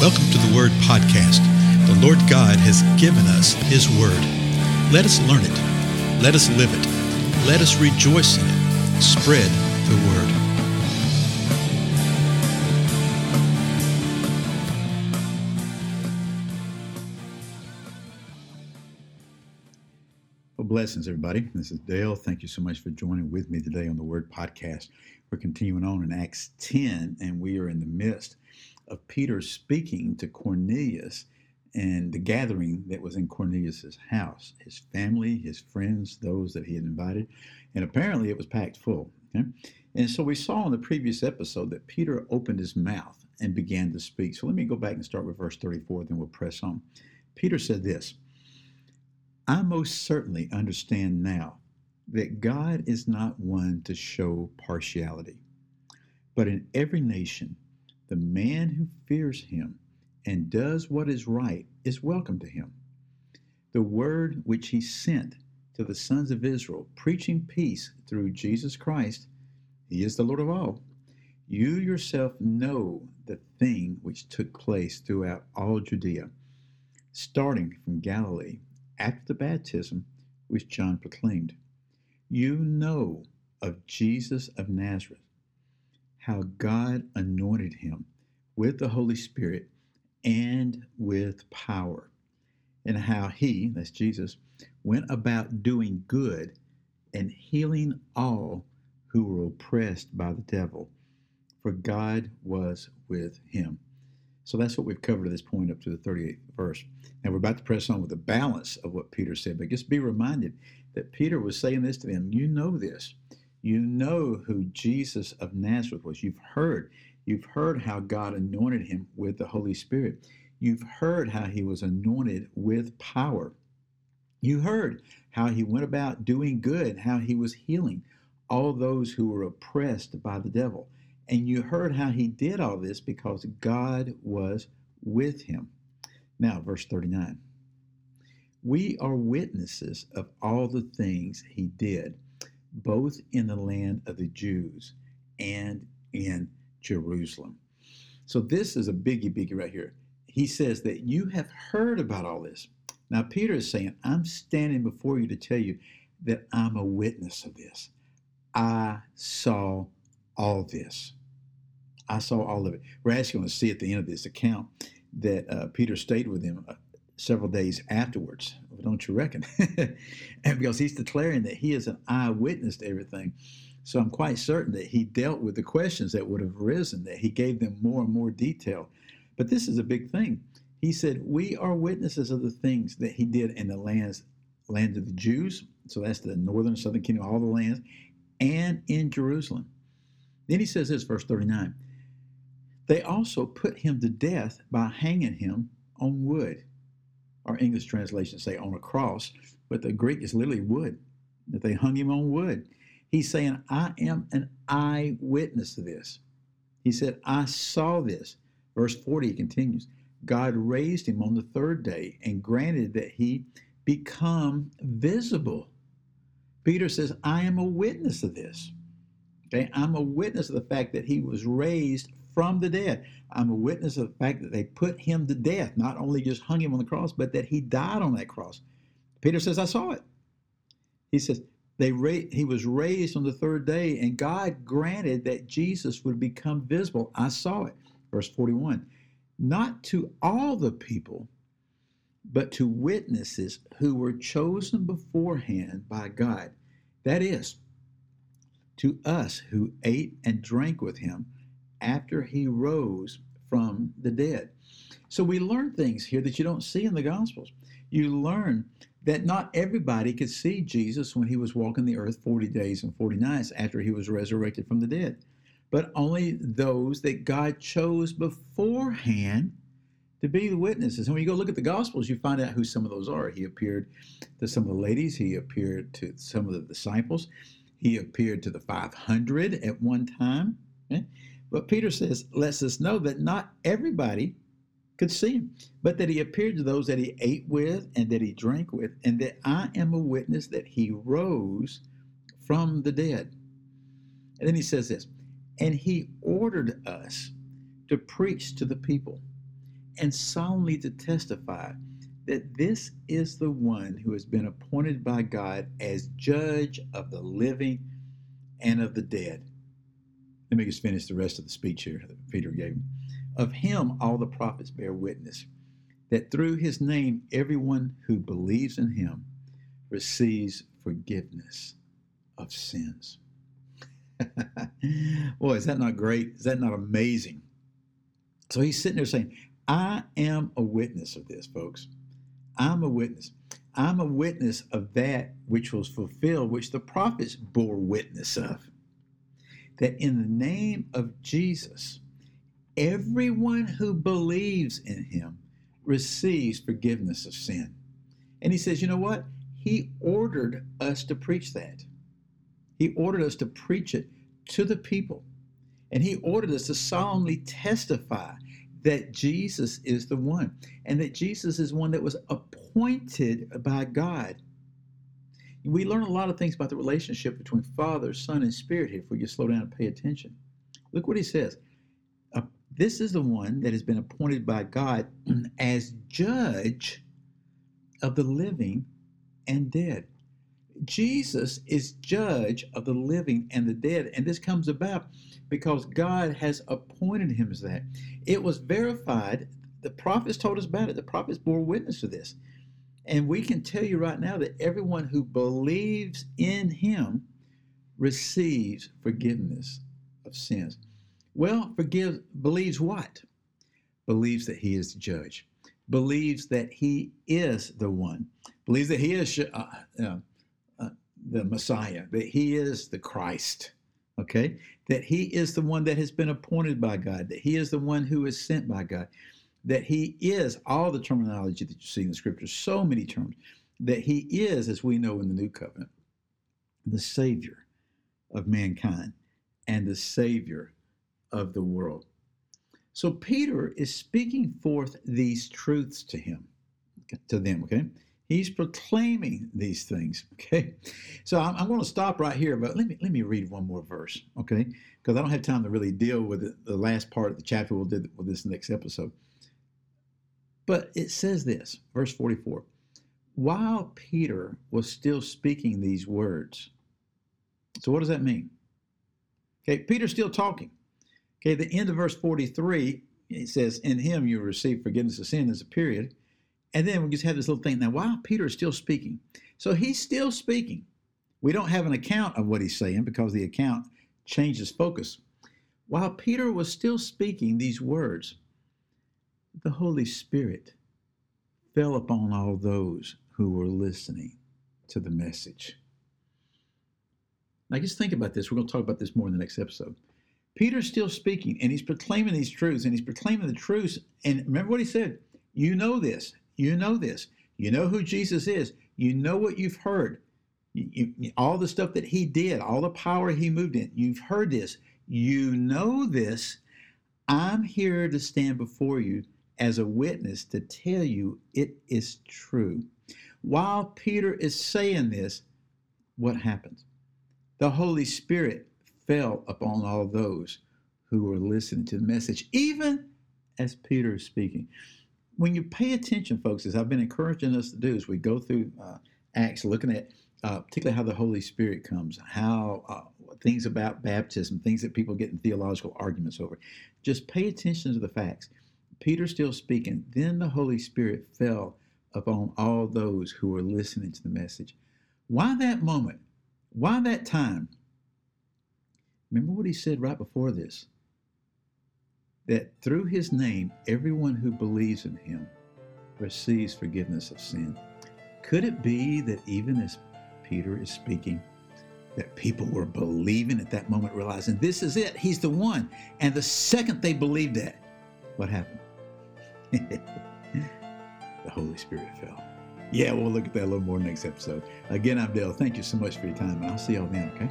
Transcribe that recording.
Welcome to the Word Podcast. The Lord God has given us His Word. Let us learn it. Let us live it. Let us rejoice in it. Spread the Word. Well, blessings, everybody. This is Dale. Thank you so much for joining with me today on the Word Podcast. We're continuing on in Acts 10, and we are in the midst of Peter speaking to Cornelius and the gathering that was in Cornelius's house, his family, his friends, those that he had invited, and apparently it was packed full. Okay? And so we saw in the previous episode that Peter opened his mouth and began to speak. So let me go back and start with verse 34, then we'll press on. Peter said this I most certainly understand now that God is not one to show partiality, but in every nation, the man who fears him and does what is right is welcome to him. The word which he sent to the sons of Israel, preaching peace through Jesus Christ, he is the Lord of all. You yourself know the thing which took place throughout all Judea, starting from Galilee after the baptism which John proclaimed. You know of Jesus of Nazareth how God anointed him with the Holy Spirit and with power, and how he, that's Jesus, went about doing good and healing all who were oppressed by the devil, for God was with him. So that's what we've covered at this point up to the 38th verse. Now we're about to press on with the balance of what Peter said, but just be reminded that Peter was saying this to them. You know this. You know who Jesus of Nazareth was. You've heard. You've heard how God anointed him with the Holy Spirit. You've heard how he was anointed with power. You heard how he went about doing good, how he was healing all those who were oppressed by the devil. And you heard how he did all this because God was with him. Now, verse 39. We are witnesses of all the things he did both in the land of the Jews and in Jerusalem. So this is a biggie, biggie right here. He says that you have heard about all this. Now, Peter is saying, I'm standing before you to tell you that I'm a witness of this. I saw all this. I saw all of it. We're actually going to see at the end of this account that uh, Peter stayed with him uh, several days afterwards. Don't you reckon? and because he's declaring that he is an eyewitness to everything. So I'm quite certain that he dealt with the questions that would have arisen, that he gave them more and more detail. But this is a big thing. He said, We are witnesses of the things that he did in the lands, land of the Jews. So that's the northern, southern kingdom, all the lands, and in Jerusalem. Then he says this, verse 39 They also put him to death by hanging him on wood. Our English translations say on a cross, but the Greek is literally wood, that they hung him on wood. He's saying, I am an eyewitness to this. He said, I saw this. Verse 40 he continues God raised him on the third day and granted that he become visible. Peter says, I am a witness of this. Okay, I'm a witness of the fact that he was raised from the dead. I'm a witness of the fact that they put him to death, not only just hung him on the cross, but that he died on that cross. Peter says, I saw it. He says, they ra- he was raised on the third day, and God granted that Jesus would become visible. I saw it. Verse 41 Not to all the people, but to witnesses who were chosen beforehand by God. That is, to us who ate and drank with him after he rose from the dead. So we learn things here that you don't see in the Gospels. You learn that not everybody could see Jesus when he was walking the earth 40 days and 40 nights after he was resurrected from the dead, but only those that God chose beforehand to be the witnesses. And when you go look at the Gospels, you find out who some of those are. He appeared to some of the ladies, he appeared to some of the disciples, he appeared to the 500 at one time. Okay? But Peter says, lets us know that not everybody could see him, but that he appeared to those that he ate with and that he drank with, and that I am a witness that he rose from the dead. And then he says this, and he ordered us to preach to the people and solemnly to testify that this is the one who has been appointed by God as judge of the living and of the dead. Let me just finish the rest of the speech here that Peter gave. Of him, all the prophets bear witness that through his name, everyone who believes in him receives forgiveness of sins. Boy, is that not great? Is that not amazing? So he's sitting there saying, I am a witness of this, folks. I'm a witness. I'm a witness of that which was fulfilled, which the prophets bore witness of. That in the name of Jesus, everyone who believes in him receives forgiveness of sin. And he says, you know what? He ordered us to preach that. He ordered us to preach it to the people. And he ordered us to solemnly testify that Jesus is the one and that Jesus is one that was appointed by God. We learn a lot of things about the relationship between Father, Son, and Spirit here if we just slow down and pay attention. Look what he says. Uh, this is the one that has been appointed by God as judge of the living and dead. Jesus is judge of the living and the dead. And this comes about because God has appointed him as that. It was verified. The prophets told us about it. The prophets bore witness to this. And we can tell you right now that everyone who believes in him receives forgiveness of sins. Well, forgive believes what? Believes that he is the judge. Believes that he is the one. Believes that he is uh, uh, uh, the Messiah. That he is the Christ okay? That he is the one that has been appointed by God, that he is the one who is sent by God, that he is all the terminology that you see in the scriptures, so many terms, that he is, as we know in the new covenant, the Savior of mankind and the Savior of the world. So Peter is speaking forth these truths to him, to them, okay? He's proclaiming these things. Okay, so I'm, I'm, going to stop right here, but let me let me read one more verse. Okay, because I don't have time to really deal with it, the last part of the chapter. We'll do with this next episode. But it says this, verse 44. While Peter was still speaking these words, so what does that mean? Okay, Peter's still talking. Okay, the end of verse 43, it says, In him you receive forgiveness of sin as a period. And then we just have this little thing. Now, while Peter is still speaking. So he's still speaking. We don't have an account of what he's saying because the account changes focus. While Peter was still speaking these words, the Holy Spirit fell upon all those who were listening to the message. Now, just think about this. We're going to talk about this more in the next episode. Peter's still speaking and he's proclaiming these truths and he's proclaiming the truths. And remember what he said you know this. You know this. You know who Jesus is. You know what you've heard. You, you, all the stuff that he did, all the power he moved in. You've heard this. You know this. I'm here to stand before you as a witness to tell you it is true. While Peter is saying this, what happens? The Holy Spirit fell upon all those who were listening to the message, even as Peter is speaking when you pay attention, folks, as I've been encouraging us to do as we go through uh, Acts, looking at uh, particularly how the Holy Spirit comes, how uh, things about baptism, things that people get in theological arguments over. Just pay attention to the facts. Peter's still speaking. Then the Holy Spirit fell upon all those who were listening to the message. Why that moment? Why that time? Remember what he said right before this that through his name, everyone who believes in him receives forgiveness of sin. Could it be that even as Peter is speaking, that people were believing at that moment, realizing this is it, he's the one. And the second they believed that, what happened? the Holy Spirit fell. Yeah, we'll look at that a little more next episode. Again, I'm Dale. Thank you so much for your time, and I'll see y'all then, okay?